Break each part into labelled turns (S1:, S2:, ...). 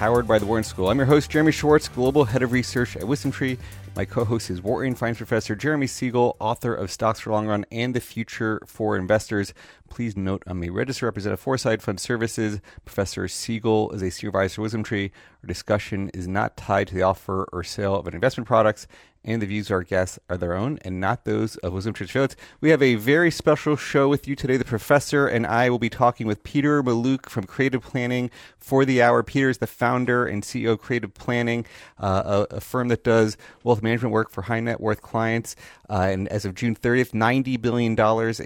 S1: powered by the Wharton School. I'm your host, Jeremy Schwartz, Global Head of Research at WisdomTree. My co-host is Wharton Finance Professor Jeremy Siegel, author of Stocks for Long Run and the Future for Investors. Please note I'm a registered representative for Side Fund Services. Professor Siegel is a senior advisor at WisdomTree. Our discussion is not tied to the offer or sale of an investment products and the views of our guests are their own and not those of WisdomTree. We have a very special show with you today. The professor and I will be talking with Peter Mallouk from Creative Planning for the Hour. Peter is the founder and CEO of Creative Planning, uh, a, a, firm that does wealth management work for high net worth clients. Uh, and as of June 30th, $90 billion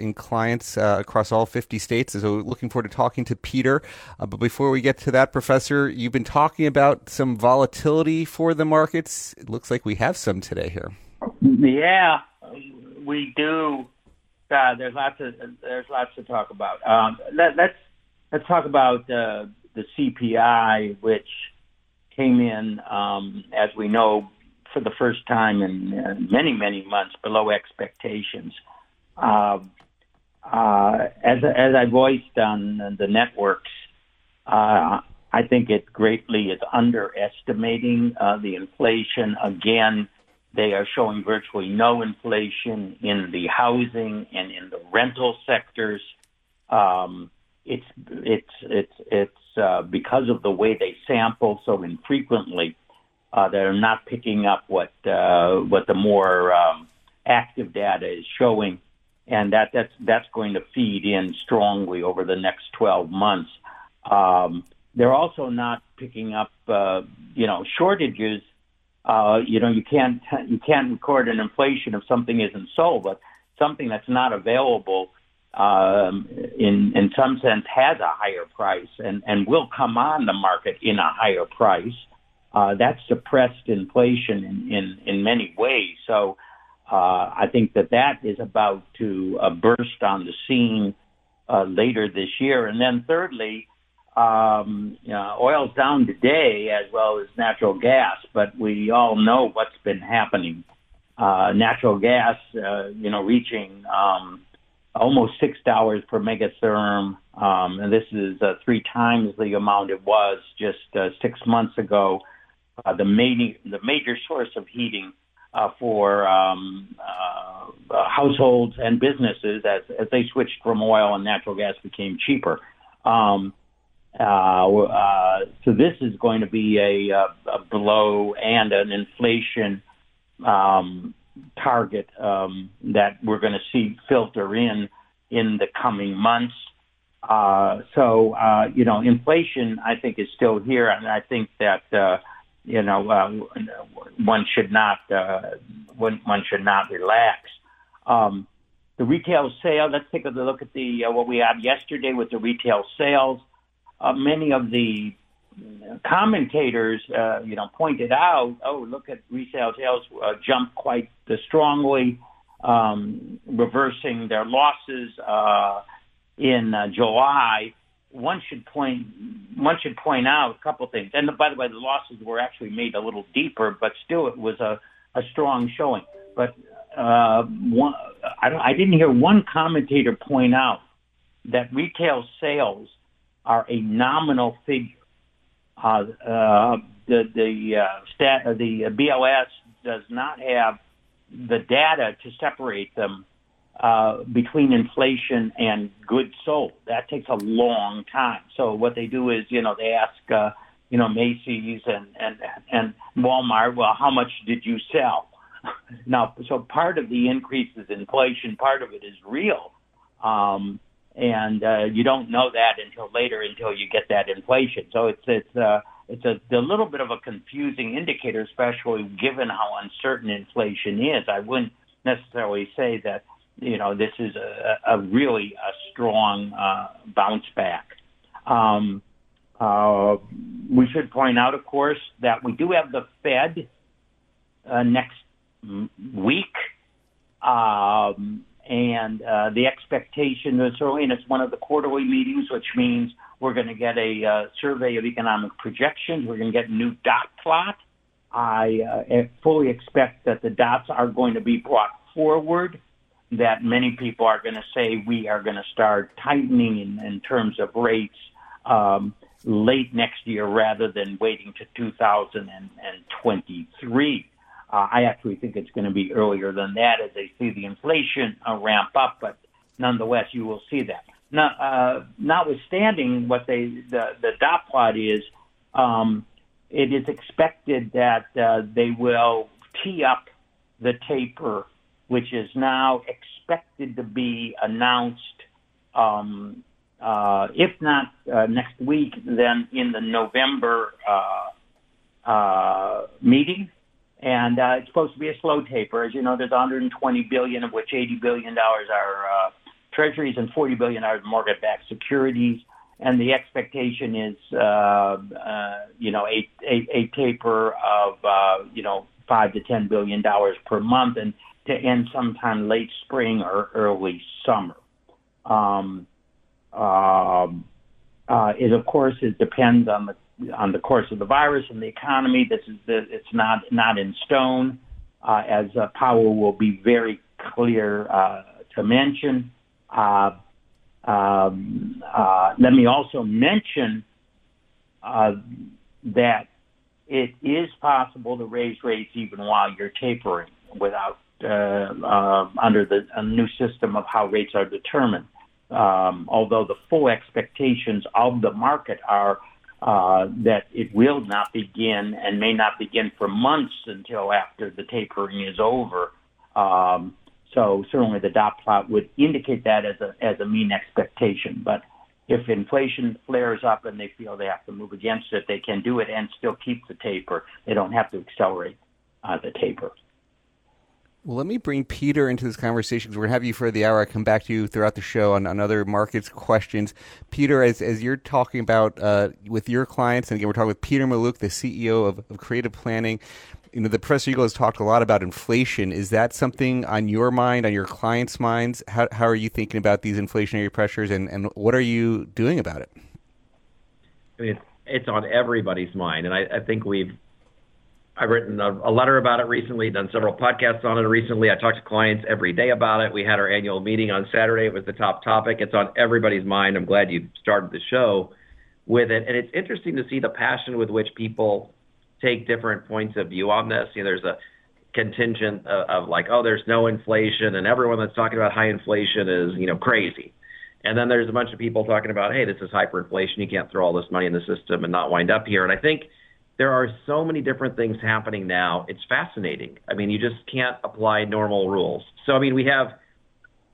S1: in clients uh, across all 50 states. So looking forward to talking to Peter. Uh, but before we get to that, Professor, you've been talking about some volatility for the markets. It looks like we have some today here.
S2: Yeah, we do. Uh, there's lots of there's lots to talk about. Um, let, us let's, let's talk about uh, the CPI, which came in, um, as we know, for the first time in uh, many, many months below expectations. Uh, uh, as, as I voiced on the networks, uh, I think it greatly is underestimating uh, the inflation. Again, they are showing virtually no inflation in the housing and in the rental sectors. Um, it's it's it's it's uh, because of the way they sample so infrequently uh, that are not picking up what uh, what the more um, active data is showing, and that that's that's going to feed in strongly over the next 12 months. Um, they're also not picking up, uh, you know, shortages. Uh, you know, you can't you can't record an inflation if something isn't sold, but something that's not available um, in in some sense has a higher price and and will come on the market in a higher price uh, that suppressed inflation in, in, in many ways. So uh, I think that that is about to uh, burst on the scene uh, later this year. And then thirdly, um, you know, oil's down today as well as natural gas, but we all know what's been happening. Uh, natural gas, uh, you know, reaching um, almost six dollars per megatherm, um, and this is uh, three times the amount it was just uh, six months ago uh, the main the major source of heating uh, for um, uh, households and businesses as as they switched from oil and natural gas became cheaper. Um, uh, uh, so this is going to be a, a blow and an inflation um, target um, that we're going to see filter in in the coming months. Uh, so uh, you know, inflation I think is still here, and I think that uh, you know, uh, one should not uh, one, one should not relax. Um, the retail sale. Let's take a look at the uh, what we had yesterday with the retail sales. Uh, many of the commentators, uh, you know, pointed out, oh, look at retail sales uh, jump quite strongly, um, reversing their losses uh, in uh, July one should point one should point out a couple things. And by the way, the losses were actually made a little deeper, but still it was a, a strong showing. But uh, one, I, I didn't hear one commentator point out that retail sales are a nominal figure. Uh, uh, the the uh, stat, the BLS does not have the data to separate them uh, between inflation and goods sold. That takes a long time. So what they do is, you know, they ask, uh, you know, Macy's and, and, and Walmart, well, how much did you sell? now, so part of the increase is inflation, part of it is real. Um, and uh, you don't know that until later, until you get that inflation. So it's it's uh, it's a, a little bit of a confusing indicator, especially given how uncertain inflation is. I wouldn't necessarily say that you know, this is a, a really a strong uh, bounce back. Um, Uh, we should point out, of course, that we do have the Fed uh, next week. Um, and uh, the expectation is early, and it's one of the quarterly meetings, which means we're going to get a uh, survey of economic projections. We're going to get a new dot plot. I uh, fully expect that the dots are going to be brought forward, that many people are going to say we are going to start tightening in, in terms of rates um, late next year rather than waiting to 2023. Uh, I actually think it's going to be earlier than that as they see the inflation uh, ramp up, but nonetheless, you will see that. Now, uh, notwithstanding what they the, the dot plot is, um, it is expected that uh, they will tee up the taper, which is now expected to be announced, um, uh, if not uh, next week, then in the November uh, uh, meeting and uh, it's supposed to be a slow taper. As you know, there's 120 billion, of which 80 billion dollars are uh, treasuries and 40 billion dollars mortgage-backed securities. And the expectation is, you know, a, a, a taper of, you know, five to 10 billion dollars per month, and to end sometime late spring or early summer. Um, um, uh, it of course it depends on the on the course of the virus and the economy. This is the, it's not not in stone, uh, as uh, Powell will be very clear uh, to mention. Uh, um, uh, let me also mention uh, that it is possible to raise rates even while you're tapering without under the new system of how rates are determined. Um, although the full expectations of the market are uh, that it will not begin and may not begin for months until after the tapering is over. Um, so certainly the dot plot would indicate that as a as a mean expectation. But if inflation flares up and they feel they have to move against it, they can do it and still keep the taper. They don't have to accelerate uh, the taper.
S1: Well, let me bring Peter into this conversation because we're going to have you for the hour. I come back to you throughout the show on, on other markets questions. Peter, as, as you're talking about uh, with your clients, and again, we're talking with Peter Mallouk, the CEO of, of Creative Planning. You know, the Press Eagle has talked a lot about inflation. Is that something on your mind, on your clients' minds? How, how are you thinking about these inflationary pressures, and, and what are you doing about it?
S3: I mean, it's, it's on everybody's mind, and I, I think we've I've written a, letter about it recently, done several podcasts on it recently. I talk to clients every day about it. We had our annual meeting on Saturday. It was the top topic. It's on everybody's mind. I'm glad you started the show with it. And it's interesting to see the passion with which people take different points of view on this. You know, there's a contingent of, of like, oh, there's no inflation, and everyone that's talking about high inflation is, you know, crazy. And then there's a bunch of people talking about, hey, this is hyperinflation. You can't throw all this money in the system and not wind up here. And I think – there are so many different things happening now. It's fascinating. I mean, you just can't apply normal rules. So, I mean, we have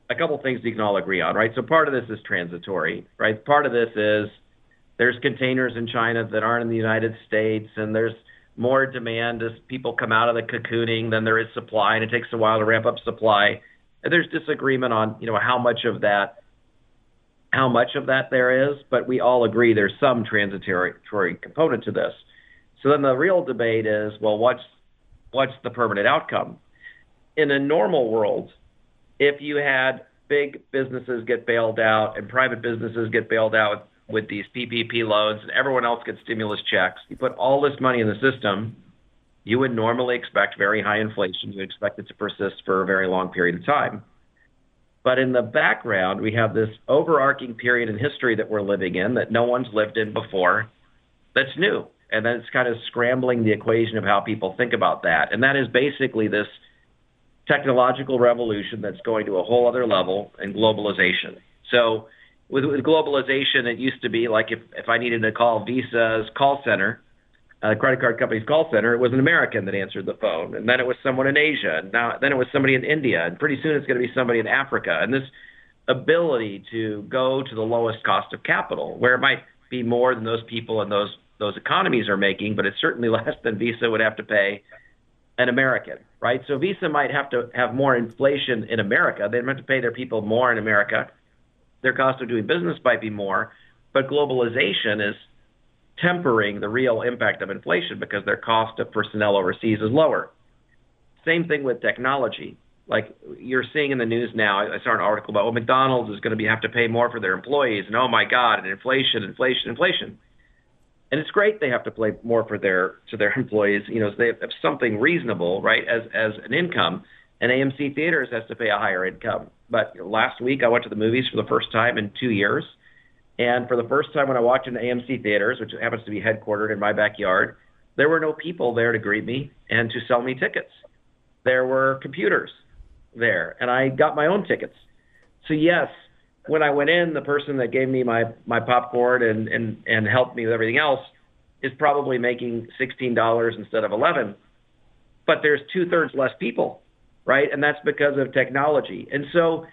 S3: a couple things we can all agree on, right? So, part of this is transitory, right? Part of this is there's containers in China that aren't in the United States, and there's more demand as people come out of the cocooning than there is supply, and it takes a while to ramp up supply. And there's disagreement on, you know, how much of that how much of that there is, but we all agree there's some transitory component to this. So then the real debate is, well, what's what's the permanent outcome? In a normal world, if you had big businesses get bailed out and private businesses get bailed out with, with these PPP loans and everyone else gets stimulus checks, you put all this money in the system, you would normally expect very high inflation. You expect it to persist for a very long period of time. But in the background, we have this overarching period in history that we're living in that no one's lived in before that's new and then it's kind of scrambling the equation of how people think about that. And that is basically this technological revolution that's going to a whole other level in globalization. So with, with globalization, it used to be like if, if I needed to call Visa's call center, uh, credit card company's call center, it was an American that answered the phone, and then it was someone in Asia, and now then it was somebody in India, and pretty soon it's going to be somebody in Africa. And this ability to go to the lowest cost of capital, where it might be more than those people in those those economies are making, but it's certainly less than Visa would have to pay an American, right? So Visa might have to have more inflation in America. They might have to pay their people more in America. Their cost of doing business might be more, but globalization is tempering the real impact of inflation because their cost of personnel overseas is lower. Same thing with technology. Like you're seeing in the news now, I saw an article about, well, McDonald's is going to be have to pay more for their employees, and oh my God, and inflation, inflation, inflation. And it's great they have to pay more for their to their employees. You know, so they have something reasonable, right, as as an income. And AMC Theaters has to pay a higher income. But you know, last week I went to the movies for the first time in two years, and for the first time when I walked into AMC Theaters, which happens to be headquartered in my backyard, there were no people there to greet me and to sell me tickets. There were computers there, and I got my own tickets. So yes, when I went in, the person that gave me my my popcorn and and and helped me with everything else is probably making sixteen dollars instead of eleven, but there's two thirds less people, right? And that's because of technology. And so,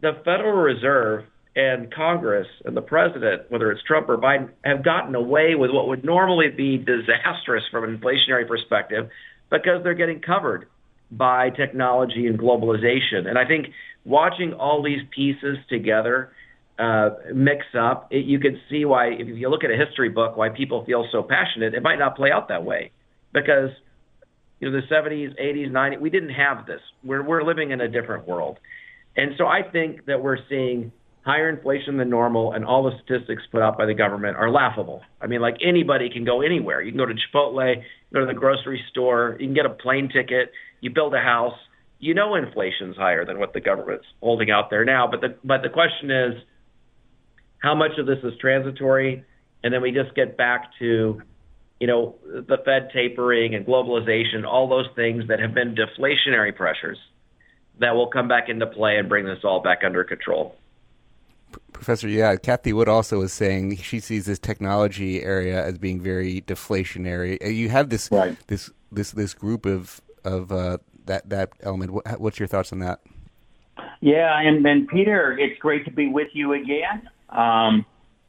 S3: the Federal Reserve and Congress and the president, whether it's Trump or Biden, have gotten away with what would normally be disastrous from an inflationary perspective because they're getting covered by technology and globalization. And I think watching all these pieces together uh, mix up, it, you can see why, if you look at a history book, why people feel so passionate. It might not play out that way because you know the 70s, 80s, 90s, we didn't have this. We're we're living in a different world, and so I think that we're seeing higher inflation than normal, and all the statistics put out by the government are laughable. I mean, like anybody can go anywhere. You can go to Chipotle, go to the grocery store, you can get a plane ticket, you build a house. You know inflation's higher than what the government's holding out there now. But the but the question is, how much of this is transitory, and then we just get back to, you know, the Fed tapering and globalization, all those things that have been deflationary pressures that will come back into play and bring this all back under control.
S1: Professor, yeah, Cathie Wood also was saying she sees this technology area as being very deflationary. Uh, you have this right. this this this group of of uh, that that element. What, what's your thoughts on that?
S2: Yeah, and then Peter, it's great to be with you again. Um,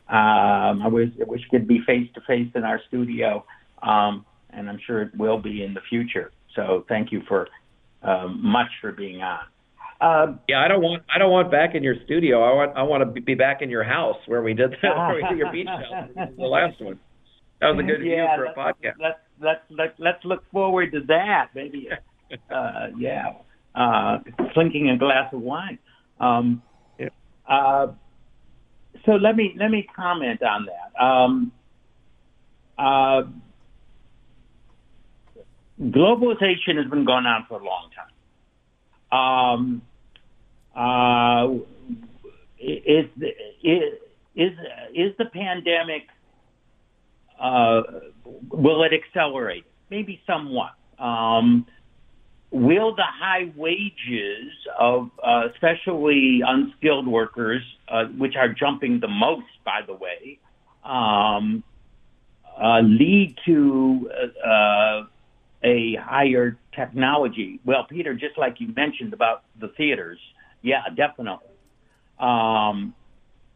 S2: um, I wish I wish we could be face to face in our studio, um, and I'm sure it will be in the future. So thank you for um, much for being on.
S3: Uh, yeah, I don't want I don't want back in your studio. I want I want to be back in your house where we did that, where we did your beach house. The last one. That was a good
S2: yeah,
S3: view for a podcast.
S2: Let's let's let's let's look forward to that. Maybe, uh, yeah, uh, clinking a glass of wine. Um, yeah. uh, so let me let me comment on that. Um, uh, globalization has been going on for a long time. Um, uh, is, is, is, is the pandemic, uh, will it accelerate? Maybe somewhat. Um, will the high wages of uh, especially unskilled workers, uh, which are jumping the most, by the way, um, uh, lead to uh, a higher technology. Well, Peter, just like you mentioned about the theaters, yeah, definitely. Um,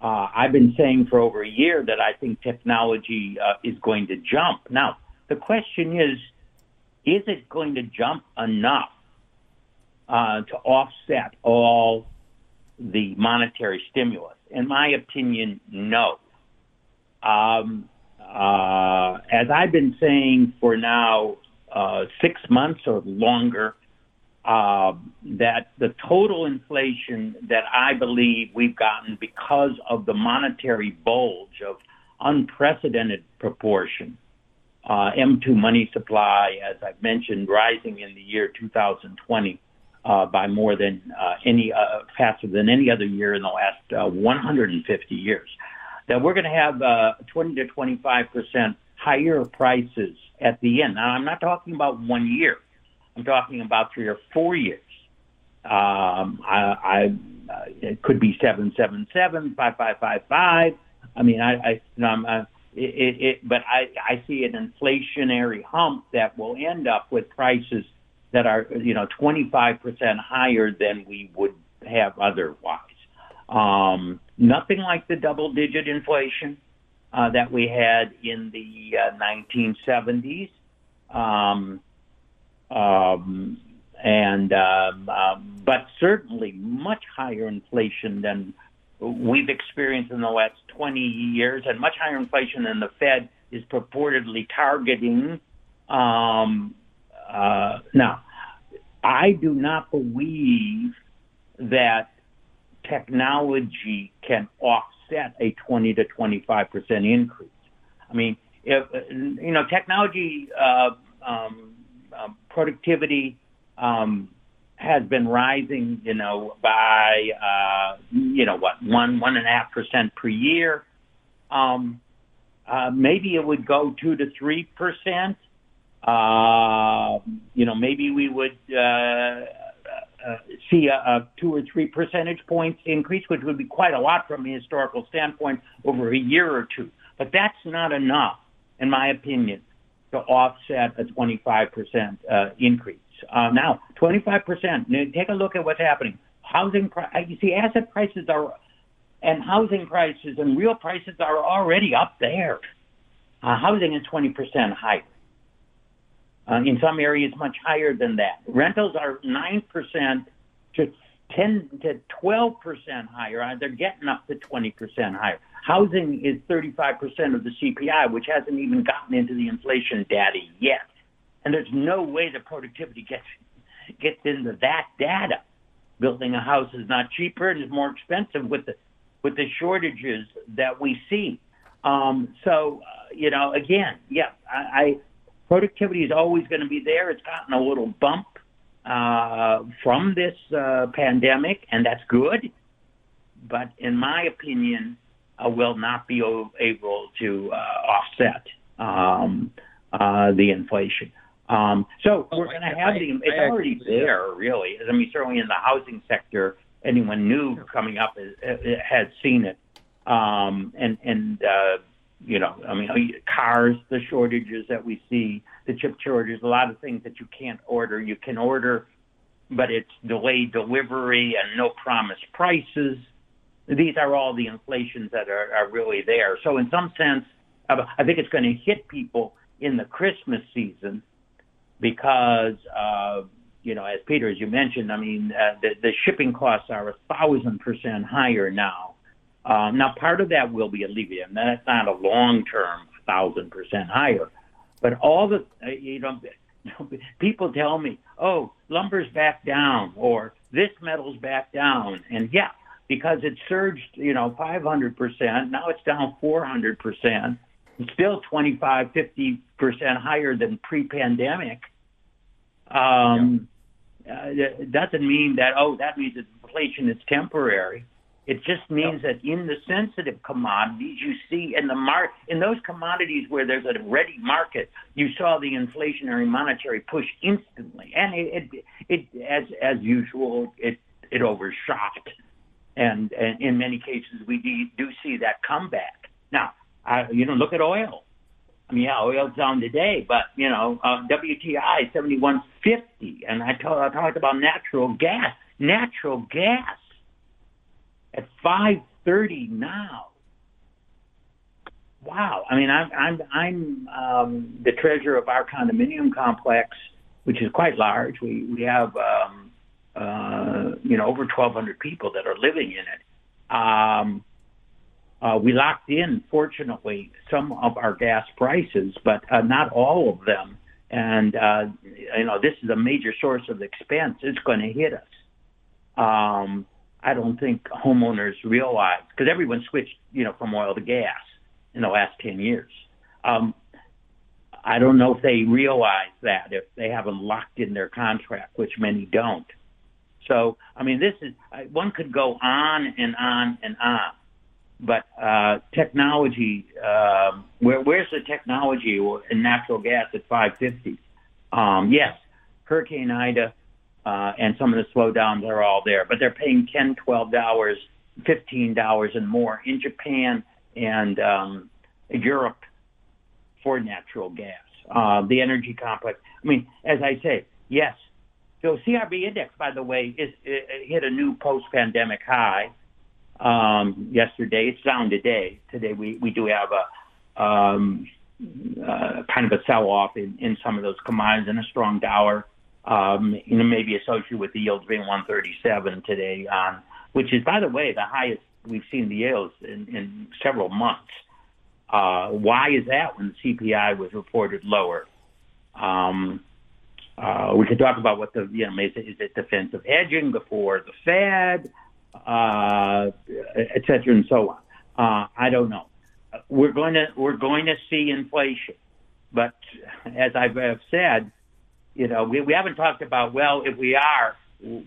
S2: uh, I've been saying for over a year that I think technology uh, is going to jump. Now, the question is, is it going to jump enough uh, to offset all the monetary stimulus? In my opinion, no. Um, uh, as I've been saying for now uh, six months or longer, uh, that the total inflation that I believe we've gotten because of the monetary bulge of unprecedented proportion, M2 money supply, as I've mentioned, rising in the year 2020 uh, by more than uh, any uh, faster than any other year in the last 150 years. That we're going to have 20 to 25 percent higher prices at the end. Now, I'm not talking about one year. I'm talking about three or four years. Um, I, I uh, it could be seven seven seven five five five five. I mean, I, I uh, it, it, it, but I, I see an inflationary hump that will end up with prices that are, you know, 25% higher than we would have otherwise. Um, nothing like the double digit inflation uh, that we had in the uh, 1970s. Um, um, and um, but certainly much higher inflation than we've experienced in the last 20 years, and much higher inflation than the Fed is purportedly targeting. Um, uh, now, I do not believe that technology can offset a 20 to 25 percent increase. I mean, if you know, technology uh, um, uh, productivity um, has been rising, you know, by uh, you know what one one and a half percent per year. Um, uh, maybe it would go two to three percent. Uh, you know, maybe we would uh, uh, see a, a two or three percentage points increase, which would be quite a lot from a historical standpoint over a year or two. But that's not enough, in my opinion, to offset a 25% uh, increase. Uh, now, 25%. Take a look at what's happening. Housing, pri- you see, asset prices are, and housing prices and real prices are already up there. Uh, housing is 20% higher. Uh, in some areas, much higher than that. Rentals are 9% to 10 to 12% higher. Uh, they're getting up to 20% higher. Housing is 35% of the CPI, which hasn't even gotten into the inflation data yet. And there's no way the productivity gets gets into that data. Building a house is not cheaper; it is more expensive with the with the shortages that we see. Um, so, uh, you know, again, yeah, I, I productivity is always going to be there. It's gotten a little bump uh, from this uh, pandemic, and that's good. But in my opinion, uh, will not be able to uh, offset um, uh, the inflation. Um, so we're going to have the, it's already there, really. I mean, certainly in the housing sector, anyone new coming up has seen it. Um, and, and, uh, you know, I mean, cars, the shortages that we see, the chip shortages, a lot of things that you can't order. You can order, but it's delayed delivery and no promised prices. These are all the inflations that are, are really there. So in some sense, I think it's going to hit people in the Christmas season because, uh, you know, as Peter, as you mentioned, I mean, uh, the, the shipping costs are a thousand percent higher now. Um, now, part of that will be alleviated. and That's not a long-term thousand percent higher, but all the, uh, you know, people tell me, oh, lumber's back down or this metal's back down. And yeah, because it surged, you know, 500%. Now it's down 400%. It's still 25, 50% higher than pre-pandemic. Um, yeah. uh, it doesn't mean that, oh, that means that inflation is temporary. It just means that in the sensitive commodities, you see in the mar- in those commodities where there's a ready market, you saw the inflationary monetary push instantly, and it, it, it as as usual, it it overshot, and, and in many cases we do, do see that comeback. Now, uh, you know, look at oil. I mean, yeah, oil's down today, but you know, uh, WTI seventy one fifty, and I, talked about natural gas. Natural gas at five thirty now. Wow! I mean, I'm I'm I'm um, the treasurer of our condominium complex, which is quite large. We we have um, uh, you know over 1,200 people that are living in it. Um, uh, we locked in, fortunately, some of our gas prices, but uh, not all of them. And uh, you know, this is a major source of expense. It's going to hit us. Um, I don't think homeowners realize because everyone switched, you know, from oil to gas in the last 10 years. Um, I don't know if they realize that if they haven't locked in their contract, which many don't. So, I mean, this is one could go on and on and on but uh, technology, um, where, where's the technology in natural gas at 550? Um, yes, Hurricane Ida uh, and some of the slowdowns are all there, but they're paying 10 $12, $15 and more in Japan and um, Europe for natural gas. Uh, the energy complex. I mean, as I say, yes. So CRB index, by the way, is it hit a new post-pandemic high um, yesterday. It's down today. Today we, we do have a um, uh, kind of a sell-off in, in some of those commodities and a strong dollar. Um, you know, maybe associated with the yields being 137 today which is, by the way, the highest we've seen the yields in, in several months. Uh, why is that when the CPI was reported lower? Um, uh, we could talk about what the you know is it, is it defensive hedging before the Fed, uh, et cetera, and so on. Uh, I don't know. We're going to we're going to see inflation, but as I've said, you know we, we haven't talked about well if we are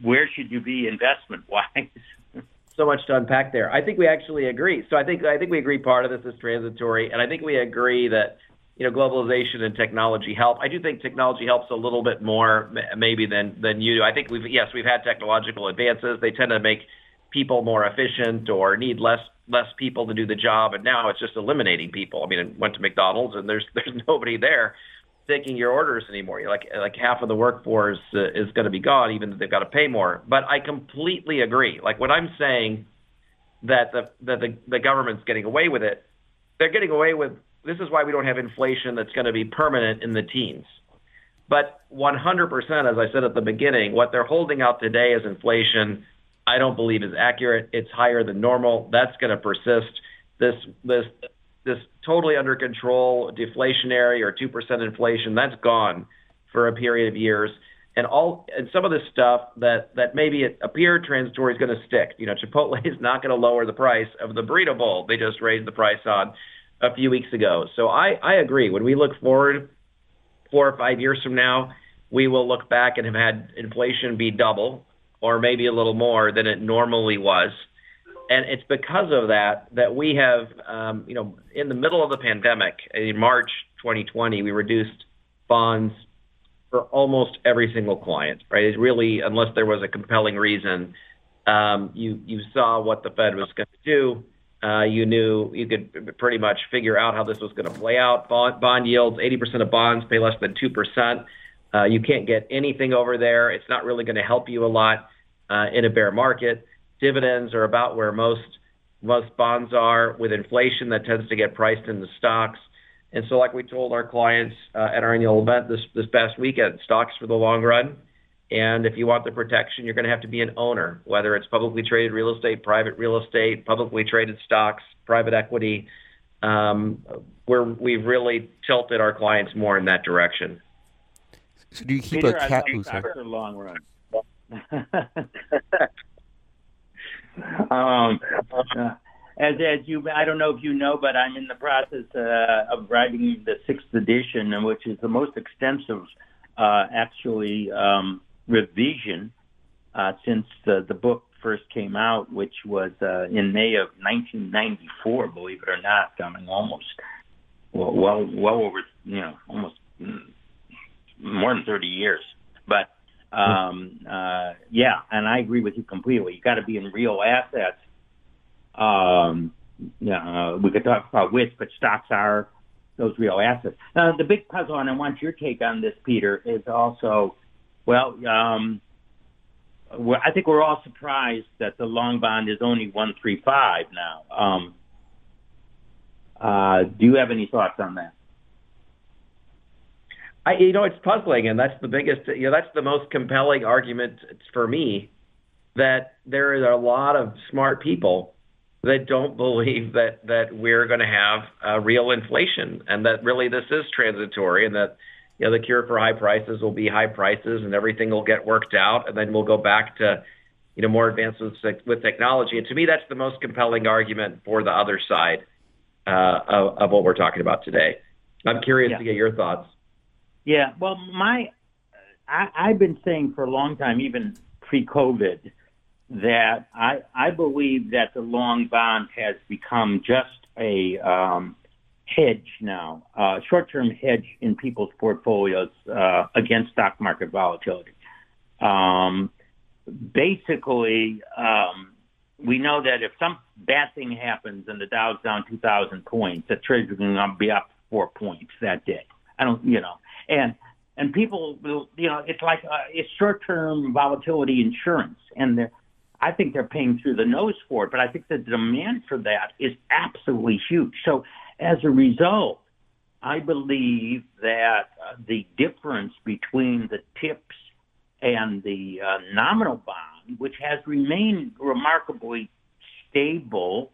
S2: where should you be investment wise.
S3: so much to unpack there. I think we actually agree. So I think I think we agree part of this is transitory, and I think we agree that you know globalization and technology help. I do think technology helps a little bit more maybe than than you do. I think we've yes we've had technological advances. They tend to make people more efficient or need less less people to do the job, and now it's just eliminating people. I mean, I went to McDonald's and there's there's nobody there taking your orders anymore. You're like like half of the workforce uh, is going to be gone, even though they've got to pay more. But I completely agree. Like what I'm saying that the that the, the government's getting away with it, they're getting away with. This is why we don't have inflation that's going to be permanent in the teens. But 100%, as I said at the beginning, what they're holding out today is inflation, I don't believe is accurate. It's higher than normal. That's going to persist. This this this totally under control deflationary or 2% inflation that's gone for a period of years and all and some of this stuff that that maybe it appeared transitory is going to stick you know chipotle is not going to lower the price of the burrito bowl they just raised the price on a few weeks ago so i i agree when we look forward four or five years from now we will look back and have had inflation be double or maybe a little more than it normally was and it's because of that that we have, um, you know, in the middle of the pandemic in March 2020, we reduced bonds for almost every single client. Right? It really, unless there was a compelling reason, um, you you saw what the Fed was going to do. Uh, you knew you could pretty much figure out how this was going to play out. Bond, bond yields, 80% of bonds pay less than 2%. Uh, you can't get anything over there. It's not really going to help you a lot uh, in a bear market dividends are about where most most bonds are. With inflation, that tends to get priced into stocks. And so, like we told our clients uh, at our annual event this this past weekend, stocks for the long run. And if you want the protection, you're going to have to be an owner, whether it's publicly traded real estate, private real estate, publicly traded stocks, private equity. Um, where we've really tilted our clients more in that direction.
S1: So do you keep
S2: Peter,
S1: a cat?
S2: I think for long run. um, uh, as as you, I don't know if you know, but I'm in the process uh, of writing the sixth edition, which is the most extensive, uh, actually, um, revision uh, since the, the book first came out, which was uh, in May of 1994. Believe it or not, I mean almost well, well, well over you know almost mm, more than 30 years, but um, uh, yeah, and I agree with you completely. You got to be in real assets. Um, yeah, uh, we could talk about which, but stocks are those real assets. Now, the big puzzle, and I want your take on this, Peter, is also, well, um, I think we're all surprised that the long bond is only one three five now. Um, uh, do you have any thoughts on that?
S3: I, you know, it's puzzling, and that's the biggest, you know, that's the most compelling argument for me that there are a lot of smart people that don't believe that that we're going to have uh, real inflation, and that really this is transitory, and that you know the cure for high prices will be high prices, and everything will get worked out, and then we'll go back to you know more advances with technology. And to me, that's the most compelling argument for the other side uh, of, of what we're talking about today. I'm curious yeah. to get your thoughts.
S2: Yeah, well, my I, I've been saying for a long time, even pre-COVID, that I I believe that the long bond has become just a um, hedge now, uh, short-term hedge in people's portfolios uh, against stock market volatility. Um, basically, um, we know that if some bad thing happens and the Dow's down 2,000 points, the Treasury going to be up four points that day. I don't, you know, and and people will, you know, it's like uh, it's short-term volatility insurance, and they're, I think they're paying through the nose for it. But I think the demand for that is absolutely huge. So as a result, I believe that uh, the difference between the TIPS and the uh, nominal bond, which has remained remarkably stable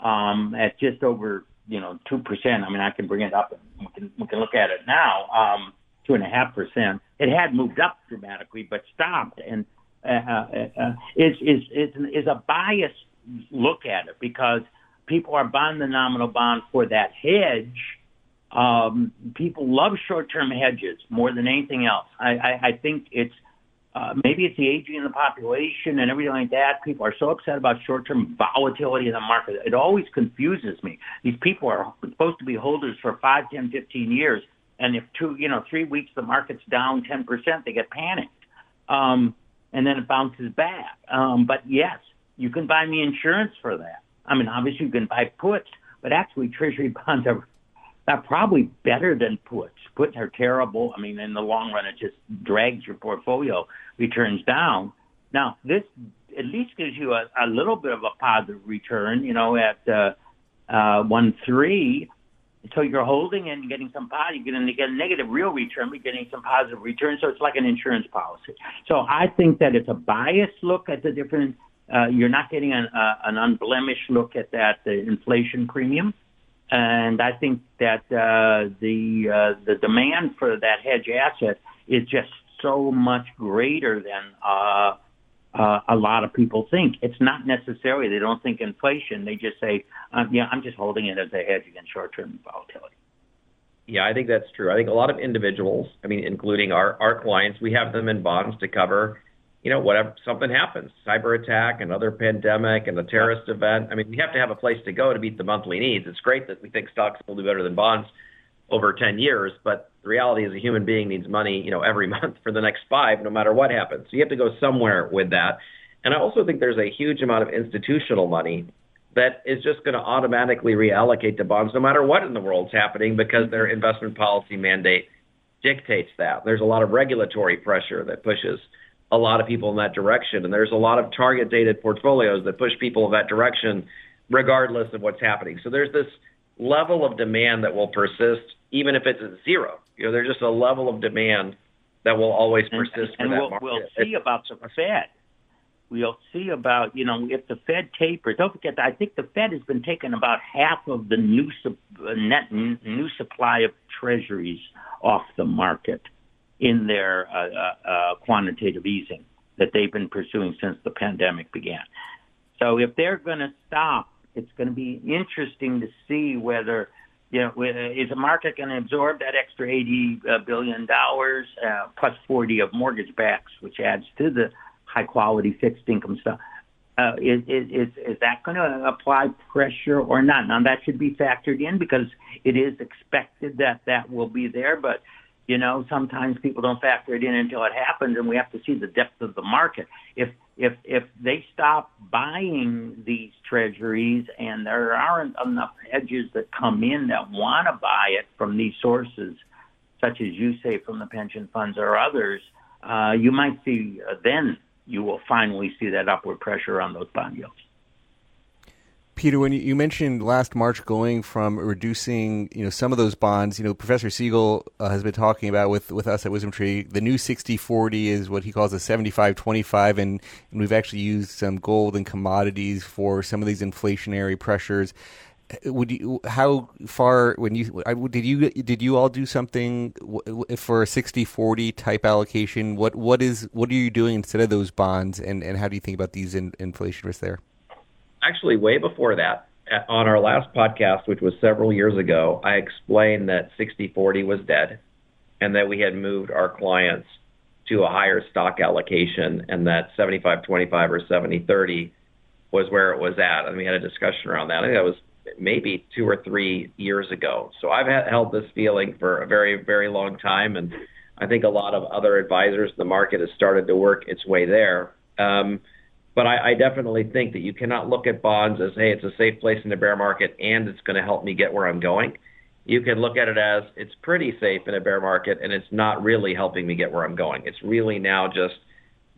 S2: um, at just over you know two percent. I mean, I can bring it up can we can look at it now. Um, two and a half percent. It had moved up dramatically, but stopped, and uh, uh, uh, is is is is a biased look at it because people are buying the nominal bond for that hedge. Um, people love short-term hedges more than anything else. I, I, I think it's uh, maybe it's the aging of the population and everything like that. People are so upset about short-term volatility in the market. It always confuses me. These people are supposed to be holders for five, ten, fifteen years, and if two, you know, three weeks the market's down 10%, they get panicked. Um, and then it bounces back. Um, but yes, you can buy me insurance for that. I mean, obviously you can buy puts, but actually treasury bonds are, are probably better than puts. Puts are terrible. I mean, in the long run, it just drags your portfolio returns down. Now, this at least gives you a, a little bit of a positive return, you know, at uh, uh, one three. So you're holding and getting some positive, you're going to get a negative real return, but getting some positive return. So it's like an insurance policy. So I think that it's a biased look at the different. Uh, you're not getting an, uh, an unblemished look at that the inflation premium, and I think that uh, the uh, the demand for that hedge asset is just so much greater than uh, uh, a lot of people think. It's not necessarily they don't think inflation. They just say, um, "Yeah, I'm just holding it as a hedge against short-term volatility."
S3: Yeah, I think that's true. I think a lot of individuals, I mean, including our our clients, we have them in bonds to cover, you know, whatever something happens, cyber attack, another pandemic, and a terrorist event. I mean, we have to have a place to go to meet the monthly needs. It's great that we think stocks will do better than bonds over 10 years, but the reality is a human being needs money, you know, every month for the next five, no matter what happens. So you have to go somewhere with that. And I also think there's a huge amount of institutional money that is just going to automatically reallocate to bonds no matter what in the world's happening because their investment policy mandate dictates that. There's a lot of regulatory pressure that pushes a lot of people in that direction. And there's a lot of target dated portfolios that push people in that direction regardless of what's happening. So there's this level of demand that will persist even if it's at zero. You know, there's just a level of demand that will always persist
S2: and, and,
S3: for
S2: we'll,
S3: that
S2: market. We'll see about the Fed. We'll see about you know if the Fed tapers. Don't forget that I think the Fed has been taking about half of the new uh, net new supply of Treasuries off the market in their uh, uh, uh, quantitative easing that they've been pursuing since the pandemic began. So if they're going to stop, it's going to be interesting to see whether you know, is the market going to absorb that extra eighty uh, billion dollars uh, plus forty of mortgage backs, which adds to the high quality fixed income stuff? Uh, is, is is that going to apply pressure or not? Now that should be factored in because it is expected that that will be there, but you know sometimes people don't factor it in until it happens, and we have to see the depth of the market. If if if they stop buying these treasuries and there aren't enough hedges that come in that want to buy it from these sources, such as you say from the pension funds or others, uh, you might see uh, then you will finally see that upward pressure on those bond yields.
S1: Peter, when you mentioned last March going from reducing, you know, some of those bonds, you know, Professor Siegel uh, has been talking about with, with us at Wisdom Tree. The new 60-40 is what he calls a 75-25, and, and we've actually used some gold and commodities for some of these inflationary pressures. Would you? How far? When you did you did you all do something for a 60-40 type allocation? What what is what are you doing instead of those bonds, and, and how do you think about these in, inflation risks there?
S3: Actually way before that, on our last podcast, which was several years ago, I explained that 60/40 was dead, and that we had moved our clients to a higher stock allocation, and that 75/25 or 70/30 was where it was at. And we had a discussion around that. I think that was maybe two or three years ago. So I've had, held this feeling for a very, very long time, and I think a lot of other advisors in the market has started to work its way there. Um, but I, I definitely think that you cannot look at bonds as, hey, it's a safe place in the bear market and it's going to help me get where I'm going. You can look at it as it's pretty safe in a bear market and it's not really helping me get where I'm going. It's really now just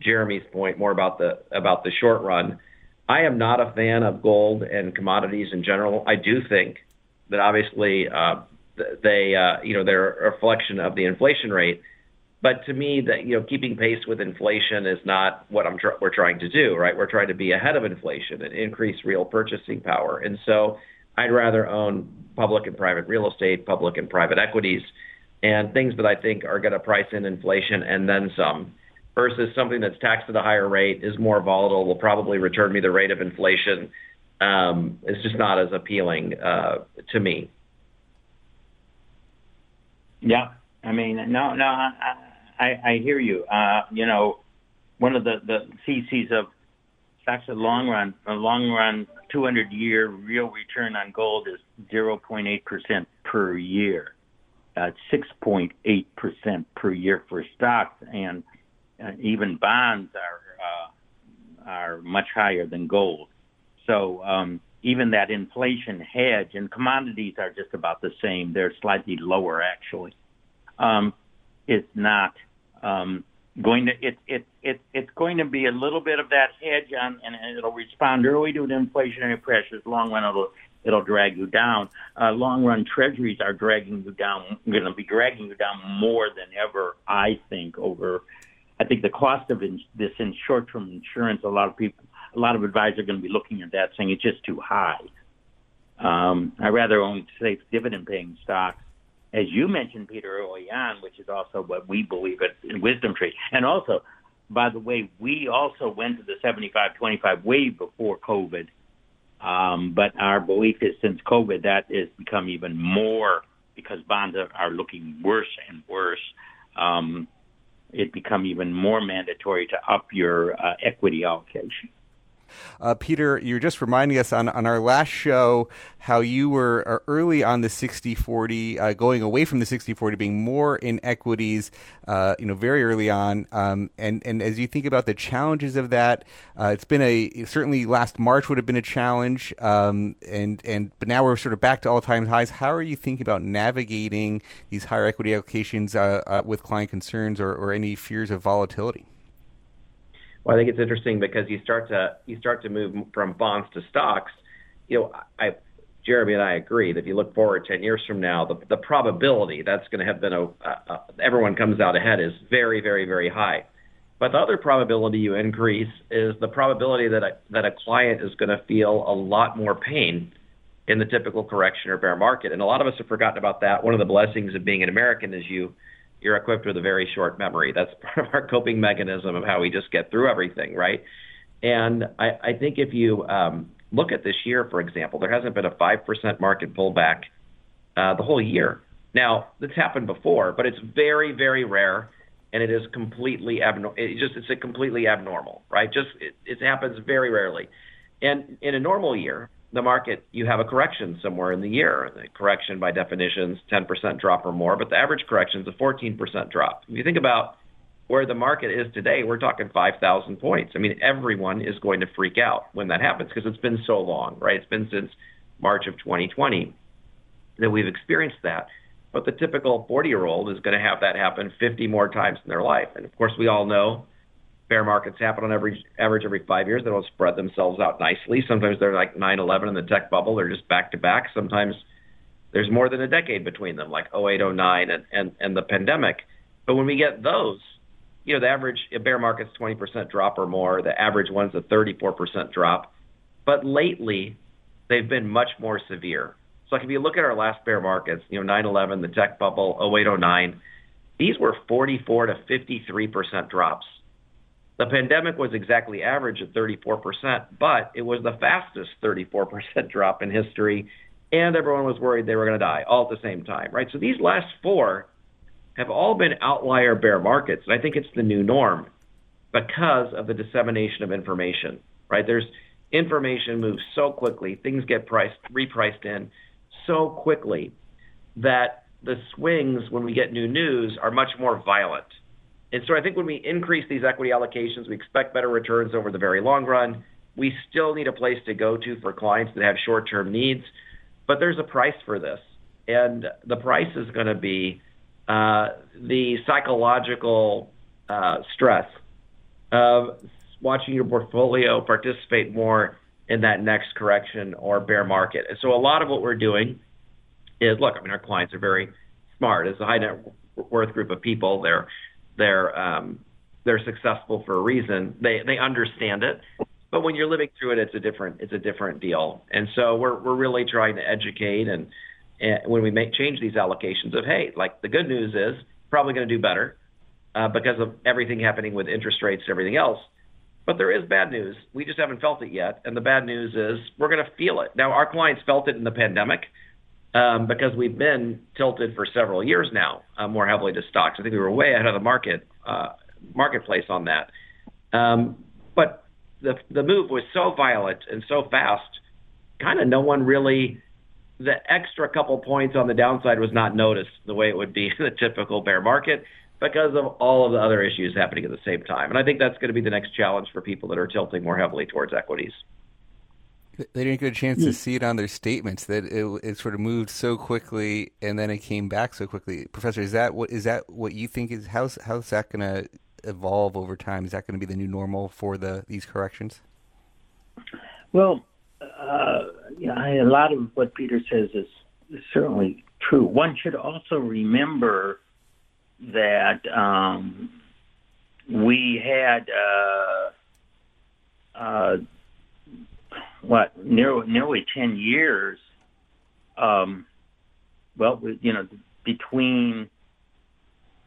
S3: Jeremy's point more about the about the short run. I am not a fan of gold and commodities in general. I do think that obviously uh, they uh, you know they're a reflection of the inflation rate but to me, that you know, keeping pace with inflation is not what I'm we're trying to do, right? We're trying to be ahead of inflation and increase real purchasing power. And so, I'd rather own public and private real estate, public and private equities, and things that I think are going to price in inflation and then some, versus something that's taxed at a higher rate, is more volatile, will probably return me the rate of inflation. Um, it's just not as appealing uh, to me.
S2: Yeah, I mean, no, no, I, I hear you. Uh, you know, one of the the theses of stocks at long run, a long run 200 year real return on gold is 0.8 percent per year. Uh, 6.8 percent per year for stocks, and uh, even bonds are uh, are much higher than gold. So um, even that inflation hedge and commodities are just about the same. They're slightly lower actually. Um, it's not um, going to it, it it it's going to be a little bit of that hedge on, and it'll respond early to the inflationary pressures. Long run, it'll it'll drag you down. Uh, long run treasuries are dragging you down. Going to be dragging you down more than ever. I think over. I think the cost of in, this in short term insurance. A lot of people, a lot of advisors are going to be looking at that, saying it's just too high. Um, I rather own safe dividend paying stocks as you mentioned, Peter, early on, which is also what we believe at WisdomTree. And also, by the way, we also went to the 75-25 way before COVID. Um, but our belief is since COVID, that has become even more because bonds are, looking worse and worse. Um, it become even more mandatory to up your uh, equity allocation.
S1: Uh, Peter, you're just reminding us on, on our last show how you were uh, early on the 60 40, uh, going away from the 60 40, being more in equities, uh, you know, very early on. Um, and, and as you think about the challenges of that, uh, it's been a certainly last March would have been a challenge. Um, and, and but now we're sort of back to all time highs. How are you thinking about navigating these higher equity allocations uh, with client concerns or, or any fears of volatility?
S3: Well, I think it's interesting because you start to you start to move from bonds to stocks. You know, I Jeremy and I agree that if you look forward 10 years from now, the, the probability that's going to have been a, a everyone comes out ahead is very, very, very high. But the other probability you increase is the probability that a, that a client is going to feel a lot more pain in the typical correction or bear market. And a lot of us have forgotten about that. One of the blessings of being an American is you you're equipped with a very short memory. That's part of our coping mechanism of how we just get through everything, right? And I, I think if you um, look at this year, for example, there hasn't been a 5% market pullback uh, the whole year. Now, it's happened before, but it's very, very rare, and it is completely abnormal. It just it's a completely abnormal, right? Just it, it happens very rarely. And in a normal year, the market, you have a correction somewhere in the year. The correction, by definition, is 10% drop or more, but the average correction is a 14% drop. If you think about where the market is today, we're talking 5,000 points. I mean, everyone is going to freak out when that happens because it's been so long, right? It's been since March of 2020 that we've experienced that. But the typical 40 year old is going to have that happen 50 more times in their life. And of course, we all know bear markets happen on average average every five years. They don't spread themselves out nicely. Sometimes they're like 9/11 and the tech bubble. They're just back to back. Sometimes there's more than a decade between them, like 08, 09, and, and, and the pandemic. But when we get those, you know, the average bear market's 20% drop or more. The average one's a 34% drop. But lately, they've been much more severe. So like if you look at our last bear markets, you know, 9/11, the tech bubble, 08, 09, these were 44 to 53% drops. The pandemic was exactly average at 34%, but it was the fastest 34% drop in history, and everyone was worried they were going to die all at the same time, right? So these last four have all been outlier bear markets, and I think it's the new norm because of the dissemination of information, right? There's information moves so quickly, things get priced repriced in so quickly that the swings when we get new news are much more violent and so I think when we increase these equity allocations, we expect better returns over the very long run. We still need a place to go to for clients that have short-term needs, but there's a price for this, and the price is going to be uh, the psychological uh, stress of watching your portfolio participate more in that next correction or bear market. And so a lot of what we're doing is, look, I mean, our clients are very smart. It's a high net worth group of people. They're they're um, they're successful for a reason. They they understand it, But when you're living through it, it's a different it's a different deal. And so we're we're really trying to educate and, and when we make change these allocations of hey, like the good news is probably going to do better uh, because of everything happening with interest rates and everything else. But there is bad news. We just haven't felt it yet. And the bad news is we're going to feel it. Now, our clients felt it in the pandemic um, because we've been tilted for several years now uh, more heavily to stocks. I think we were way ahead of the market uh, marketplace on that. Um, but the the move was so violent and so fast, kind of no one really. The extra couple points on the downside was not noticed the way it would be in a typical bear market because of all of the other issues happening at the same time. And I think that's going to be the next challenge for people that are tilting more heavily towards equities.
S1: They didn't get a chance to see it on their statements that it, it sort of moved so quickly and then it came back so quickly. Professor, is that what is that what you think is how's how's that going to evolve over time? Is that going to be the new normal for the these corrections?
S2: Well, uh, yeah, a lot of what Peter says is, is certainly true. One should also remember that um, we had uh, uh, what nearly nearly ten years. Um, well, you know, between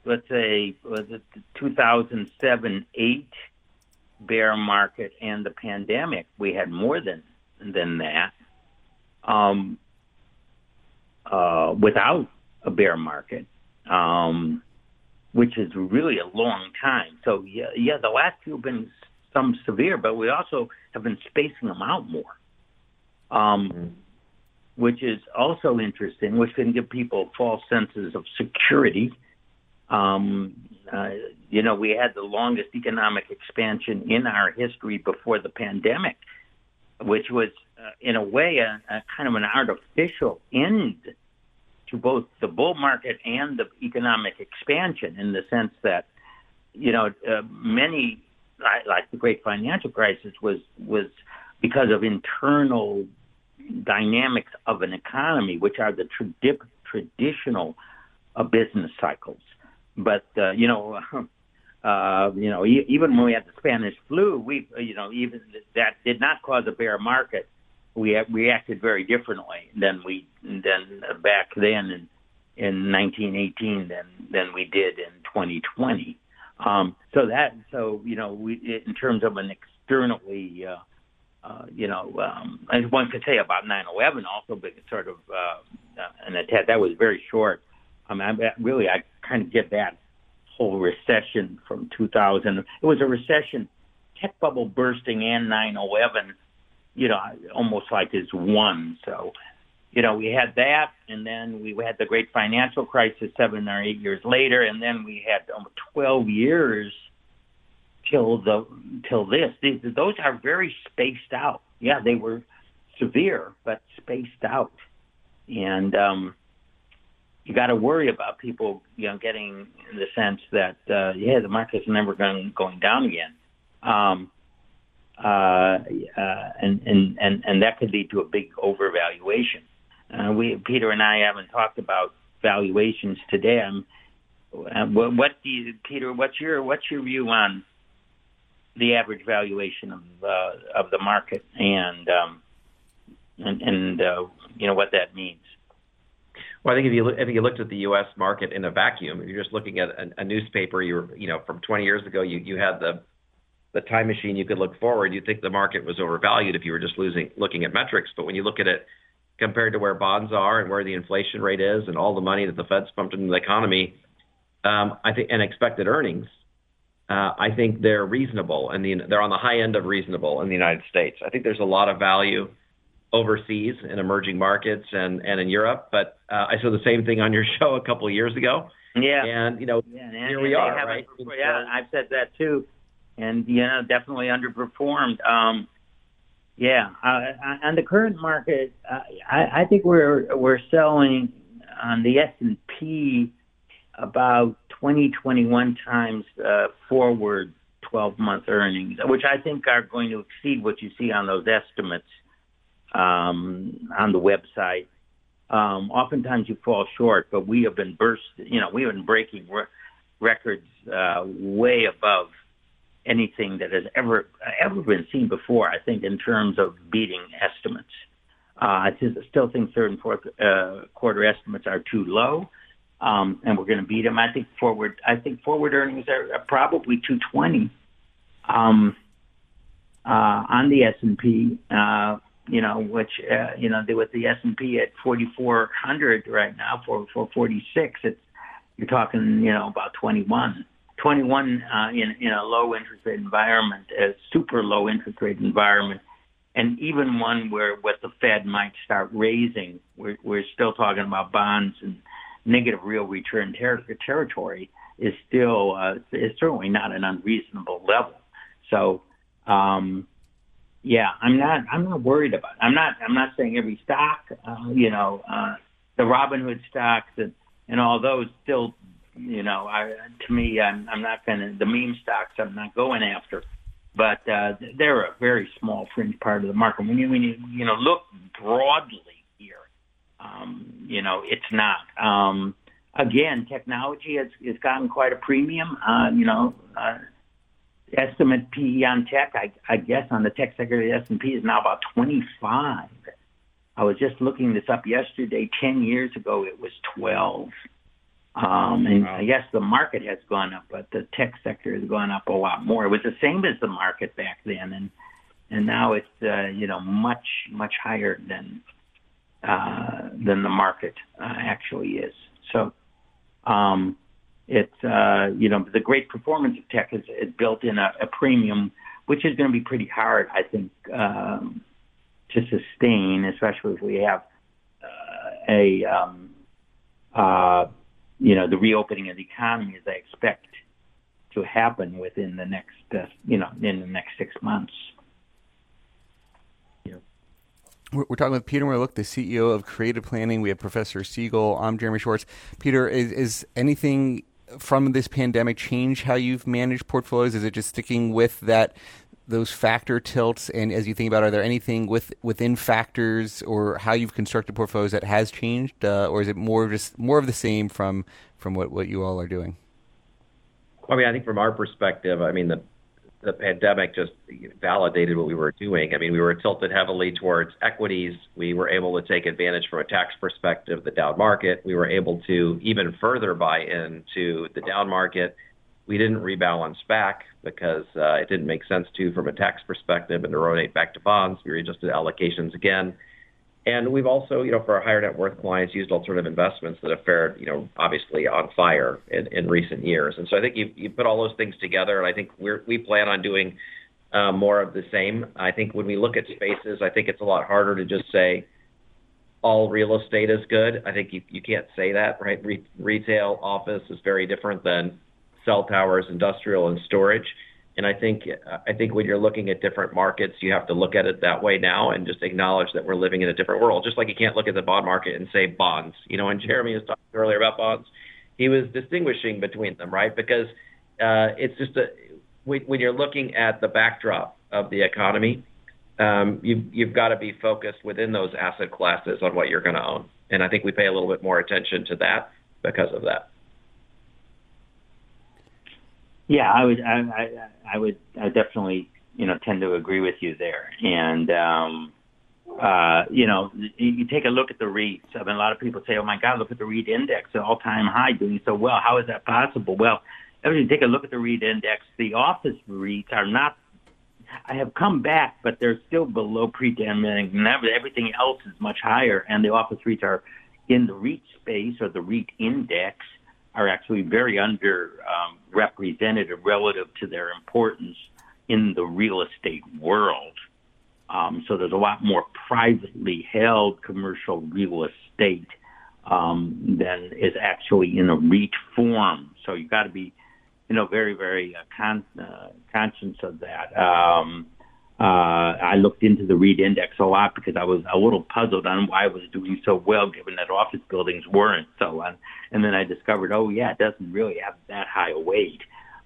S2: let's say was it 2007 8 bear market and the pandemic, we had more than than that. Um, uh, without a bear market, um, which is really a long time. So yeah, yeah, the last few have been some severe, but we also have been spacing them out more, um, mm-hmm. which is also interesting, which can give people false senses of security. Um, uh, you know, we had the longest economic expansion in our history before the pandemic, which was, uh, in a way, a, a kind of an artificial end to both the bull market and the economic expansion in the sense that, you know, uh, many, like the great financial crisis, was was because of internal dynamics of an economy, which are the tradi- traditional uh, business cycles. But uh, you know, uh, you know, even when we had the Spanish flu, we, you know, even that did not cause a bear market we reacted very differently than we than back then in in 1918 than than we did in 2020. Um, so that so you know we in terms of an externally uh, uh, you know um, as one could say about 9/11 also, but sort of uh, an attack that was very short. I mean, I, really I kind of get that whole recession from 2000. It was a recession, tech bubble bursting, and 9/11 you know, almost like is one. So, you know, we had that, and then we had the great financial crisis seven or eight years later, and then we had almost 12 years till the till this. These, those are very spaced out. Yeah, they were severe, but spaced out, and um, you got to worry about people, you know, getting in the sense that uh, yeah, the market's never going going down again. Um, uh, uh, and, and, and, and that could lead to a big overvaluation. Uh, we, Peter and I haven't talked about valuations today. I'm, uh, what, what do you, Peter? What's your what's your view on the average valuation of uh, of the market and um, and, and uh, you know what that means?
S3: Well, I think if you if you looked at the U.S. market in a vacuum, if you're just looking at a, a newspaper, you were you know from 20 years ago, you you had the the time machine you could look forward, you'd think the market was overvalued if you were just losing looking at metrics. But when you look at it compared to where bonds are and where the inflation rate is and all the money that the Fed's pumped into the economy, um, I think and expected earnings, uh, I think they're reasonable and the, they're on the high end of reasonable in the United States. I think there's a lot of value overseas in emerging markets and, and in Europe. But uh, I saw the same thing on your show a couple of years ago.
S2: Yeah.
S3: And, you know,
S2: yeah, and,
S3: here we are, right?
S2: Yeah, I've said that too and you know definitely underperformed. Um, yeah, uh, on the current market, uh, I, I think we're we're selling on the S and P about 20, 21 times uh, forward 12 month earnings, which I think are going to exceed what you see on those estimates um, on the website. Um, oftentimes you fall short, but we have been burst. You know, we have been breaking re- records uh, way above anything that has ever ever been seen before. I think in terms of beating estimates. Uh, I still think third and fourth uh, quarter estimates are too low, um, and we're going to beat them. I think forward. I think forward earnings are, are probably 220 um, uh, on the S and P. Uh, you know, which uh, you know, with the S and P at 4,400 right now, for for 46, it's you're talking, you know, about 21. 21 uh, in in a low interest rate environment, a super low interest rate environment, and even one where what the Fed might start raising, we're we're still talking about bonds and negative real return ter- territory is still uh, is certainly not an unreasonable level. So. Um, yeah, I'm not. I'm not worried about. It. I'm not. I'm not saying every stock. Uh, you know, uh, the Robinhood stocks and and all those still. You know, I, to me, I'm, I'm not going to the meme stocks. I'm not going after, but uh, they're a very small fringe part of the market. When you when you you know look broadly here, um, you know, it's not. Um, again, technology has, has gotten quite a premium. Uh, you know, uh, estimate PE on tech, I, I guess on the tech sector, of the S&P is now about 25. I was just looking this up yesterday. 10 years ago, it was 12. Um, and wow. I guess the market has gone up, but the tech sector has gone up a lot more. It was the same as the market back then, and and now it's uh, you know much much higher than uh, than the market uh, actually is. So um, it's uh, you know the great performance of tech is, is built in a, a premium, which is going to be pretty hard, I think, um, to sustain, especially if we have uh, a um, uh, you know the reopening of the economy as I expect to happen within the next uh, you know in the next six months.
S1: We're talking with Peter Mallouk, the CEO of Creative Planning. We have Professor Siegel. I'm Jeremy Schwartz. Peter, is, is anything from this pandemic change how you've managed portfolios? Is it just sticking with that those factor tilts? And as you think about, are there anything with within factors or how you've constructed portfolios that has changed, uh, or is it more just more of the same from from what what you all are doing?
S3: I mean, I think from our perspective, I mean the the pandemic just validated what we were doing. I mean, we were tilted heavily towards equities. We were able to take advantage from a tax perspective, the down market. We were able to even further buy into the down market. We didn't rebalance back because uh, it didn't make sense to from a tax perspective and to rotate back to bonds. We readjusted allocations again. And we've also, you know, for our higher net worth clients, used alternative investments that have fared, you know, obviously on fire in, in recent years. And so I think you you put all those things together, and I think we're we plan on doing uh, more of the same. I think when we look at spaces, I think it's a lot harder to just say all real estate is good. I think you you can't say that, right? Re- retail, office is very different than cell towers, industrial, and storage. And I think I think when you're looking at different markets, you have to look at it that way now and just acknowledge that we're living in a different world. Just like you can't look at the bond market and say bonds. You know, when Jeremy was talking earlier about bonds, he was distinguishing between them, right? Because uh, it's just a when you're looking at the backdrop of the economy, um, you, you've got to be focused within those asset classes on what you're going to own. And I think we pay a little bit more attention to that because of that.
S2: Yeah, I would, I, I, I would, I definitely, you know, tend to agree with you there. And, um, uh, you know, you take a look at the REITs. I mean, a lot of people say, "Oh my God, look at the REIT index, an all-time high, doing so well. How is that possible?" Well, if you take a look at the REIT index, the office REITs are not. I have come back, but they're still below pre-pandemic. Everything else is much higher, and the office REITs are in the REIT space or the REIT index are actually very underrepresented um, relative to their importance in the real estate world. Um, so there's a lot more privately held commercial real estate um, than is actually in a REIT form. So you've got to be, you know, very, very uh, con- uh, conscious of that. Um, uh, I looked into the REIT index a lot because I was a little puzzled on why it was doing so well, given that office buildings weren't so. On. And then I discovered, oh yeah, it doesn't really have that high a weight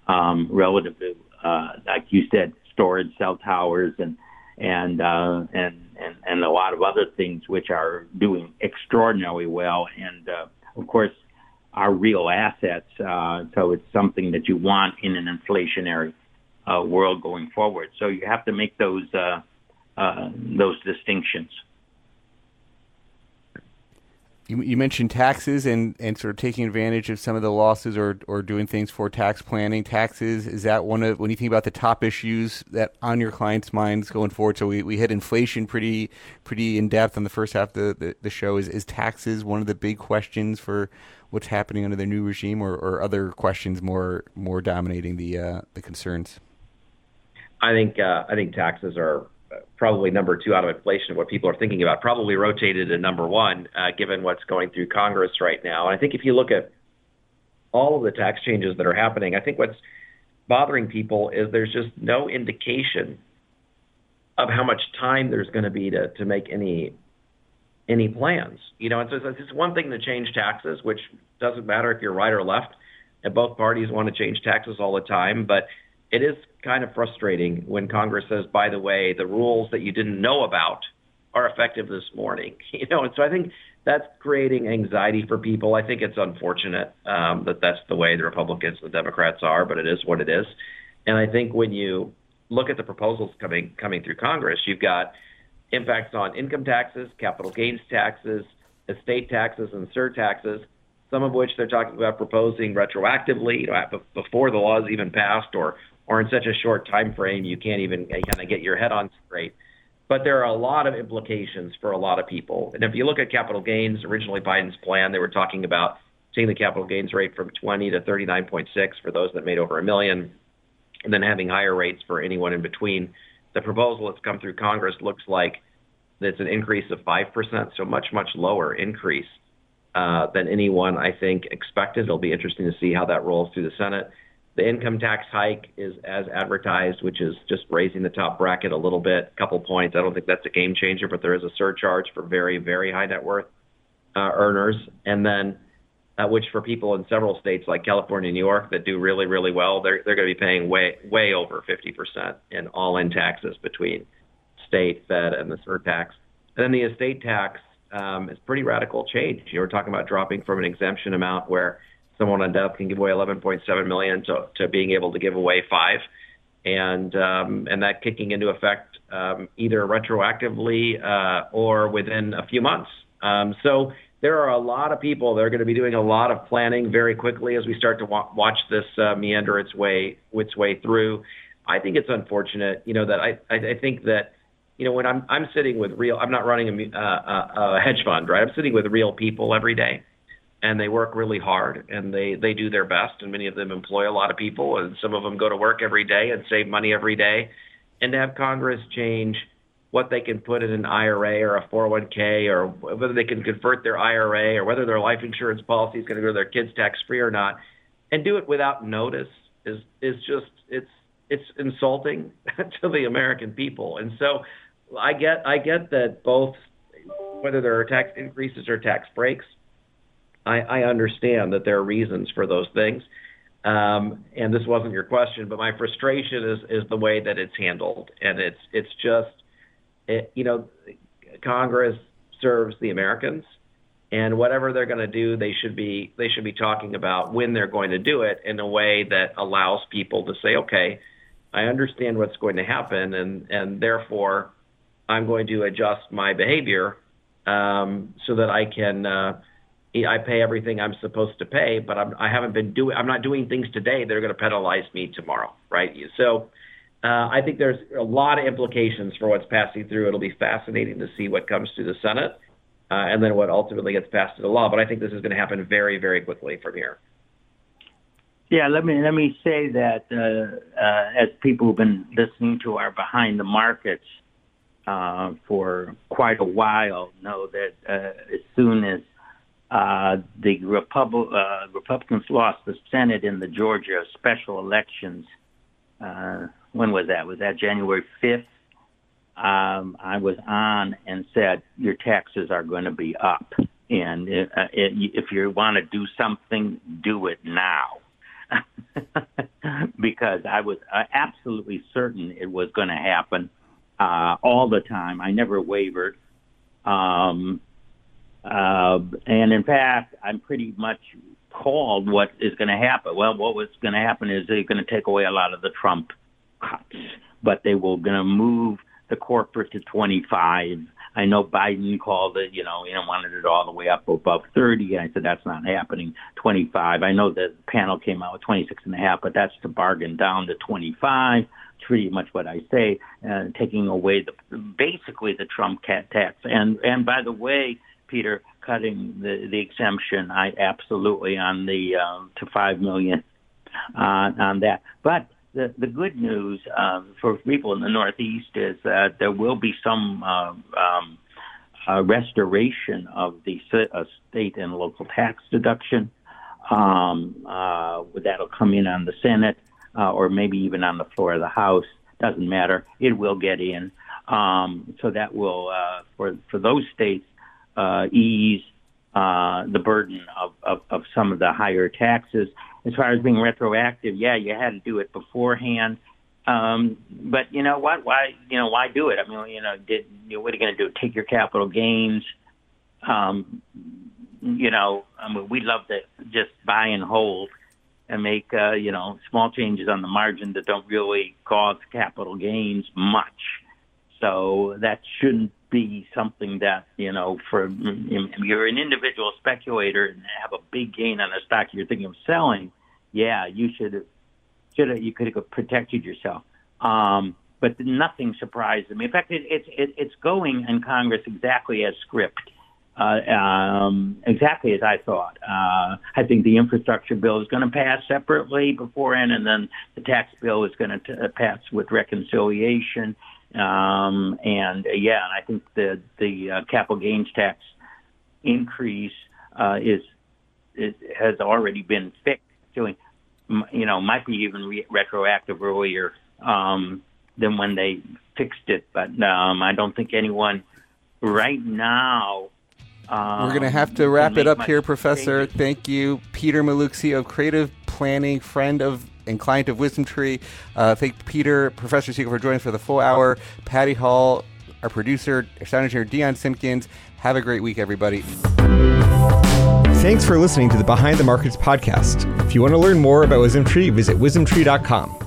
S2: um, relative to, uh, like you said, storage, cell towers, and and uh, and and and a lot of other things which are doing extraordinarily well. And uh, of course, are real assets. Uh, so it's something that you want in an inflationary uh, world going forward. So you have to make those uh, uh, those distinctions.
S1: You, you, mentioned taxes and, and sort of taking advantage of some of the losses or, or doing things for tax planning. Taxes is that one of when you think about the top issues that on your clients' minds going forward? So we, we hit inflation pretty pretty in depth on the first half of the, the, the show. Is is taxes one of the big questions for what's happening under the new regime, or, or other questions more more dominating the uh, the concerns?
S3: I think uh, I think taxes are probably number two out of inflation what people are thinking about, probably rotated to number one, uh, given what's going through Congress right now. And I think if you look at all of the tax changes that are happening, I think what's bothering people is there's just no indication of how much time there's going to be to, to make any any plans. You know, it's, it's one thing to change taxes, which doesn't matter if you're right or left. And both parties want to change taxes all the time, but it is kind of frustrating when Congress says, by the way, the rules that you didn't know about are effective this morning. You know, and so I think that's creating anxiety for people. I think it's unfortunate um, that that's the way the Republicans and the Democrats are, but it is what it is. And I think when you look at the proposals coming coming through Congress, you've got impacts on income taxes, capital gains taxes, estate taxes, and surtaxes. Some of which they're talking about proposing retroactively, you know, before the laws even passed, or or in such a short time frame you can't even eh, kind of get your head on straight. But there are a lot of implications for a lot of people. And if you look at capital gains, originally Biden's plan, they were talking about taking the capital gains rate from 20 to 39.6 for those that made over a million, and then having higher rates for anyone in between. The proposal that's come through Congress looks like it's an increase of 5%, so much, much lower increase than anyone, I think, expected. It'll be interesting to see how that rolls through the Senate. The income tax hike is as advertised, which is just raising the top bracket a little bit, a couple points. I don't think that's a game changer, but there is a surcharge for very, very high net worth uh, earners. And then, uh, which for people in several states like California and New York that do really, really well, they're, they're going to be paying way, way over 50% in all in taxes between state, fed, and the surtax. And then the estate tax um, is pretty radical change. You were talking about dropping from an exemption amount where someone on death can give away 11.7 million to, to being able to give away five, and um, and that kicking into effect um, either retroactively uh, or within a few months. Um, so there are a lot of people that are going to be doing a lot of planning very quickly as we start to wa- watch this uh, meander its way its way through. I think it's unfortunate, you know, that I I, I think that you know when I'm I'm sitting with real I'm not running a, uh, a hedge fund right? I'm sitting with real people every day and they work really hard and they they do their best and many of them employ a lot of people and some of them go to work every day and save money every day. And to have congress change what they can put in an IRA or a 401k or whether they can convert their IRA or whether their life insurance policy is going to go to their kids tax free or not and do it without notice is is just it's it's insulting to the American people. And so I get I get that both whether there are tax increases or tax breaks I, I understand that there are reasons for those things. Um, and this wasn't your question, but my frustration is is the way that it's handled, and it's it's just, it, you know, Congress serves the Americans, and whatever they're going to do, they should be they should be talking about when they're going to do it in a way that allows people to say, okay, I understand what's going to happen, and and therefore, I'm going to adjust my behavior um, so that I can. Uh, I pay everything I'm supposed to pay, but I'm, I haven't been doing. I'm not doing things today that are going to penalize me tomorrow, right? So, uh, I think there's a lot of implications for what's passing through. It'll be fascinating to see what comes through the Senate, uh, and then what ultimately gets passed into law. But I think this is going to happen very, very quickly from here.
S2: Yeah, let me let me say that uh, uh, as people who've been listening to our behind the markets uh, for quite a while know that uh, as soon as uh, the Repub- uh, Republicans lost the Senate in the Georgia special elections. Uh, when was that? Was that January 5th? Um, I was on and said, your taxes are going to be up. And uh, if you want to do something, do it now. because I was uh, absolutely certain it was going to happen uh, all the time. I never wavered. Um, uh, and in fact, I'm pretty much called what is going to happen. Well, what was going to happen is they're going to take away a lot of the Trump cuts, but they were going to move the corporate to 25. I know Biden called it, you know, he wanted it all the way up above 30. I said that's not happening. 25. I know the panel came out with 26 and a half, but that's to bargain down to 25. Pretty much what I say, uh, taking away the basically the Trump tax. And and by the way, Peter, cutting the the exemption, I absolutely on the um, to five million uh, on that. But the, the good news um, for people in the Northeast is that there will be some uh, um, uh, restoration of the uh, state and local tax deduction. Um, uh, that'll come in on the Senate uh, or maybe even on the floor of the House. Doesn't matter. It will get in. Um, so that will, uh, for for those states, ease the burden of, of, of some of the higher taxes as far as being retroactive, yeah, you had to do it beforehand. Um, but you know what? Why you know why do it? I mean, you know, did you know, what are you going to do? Take your capital gains? Um, you know, I mean, we love to just buy and hold and make uh, you know small changes on the margin that don't really cause capital gains much. So that shouldn't be something that you know for you're an individual speculator and have a big gain on a stock you're thinking of selling yeah, you should should have you could have protected yourself. Um, but nothing surprised me. In fact, it, it's it, it's going in Congress exactly as script, um, exactly as I thought. Uh, I think the infrastructure bill is going to pass separately beforehand, and then the tax bill is going to uh, pass with reconciliation. Um, and uh, yeah, I think the the uh, capital gains tax increase uh, is, is has already been fixed. Doing you know, might be even re- retroactive earlier um, than when they fixed it. But um, I don't think anyone right now.
S1: Um, We're going to have to wrap it up here, Professor. Changes. Thank you, Peter Maluksi of Creative Planning, friend of and client of WisdomTree. Uh, thank Peter, Professor Siegel, for joining us for the full hour. Patty Hall, our producer, sound engineer Dion Simpkins. Have a great week, everybody.
S4: Thanks for listening to the Behind the Markets podcast. If you want to learn more about WisdomTree, visit wisdomtree.com.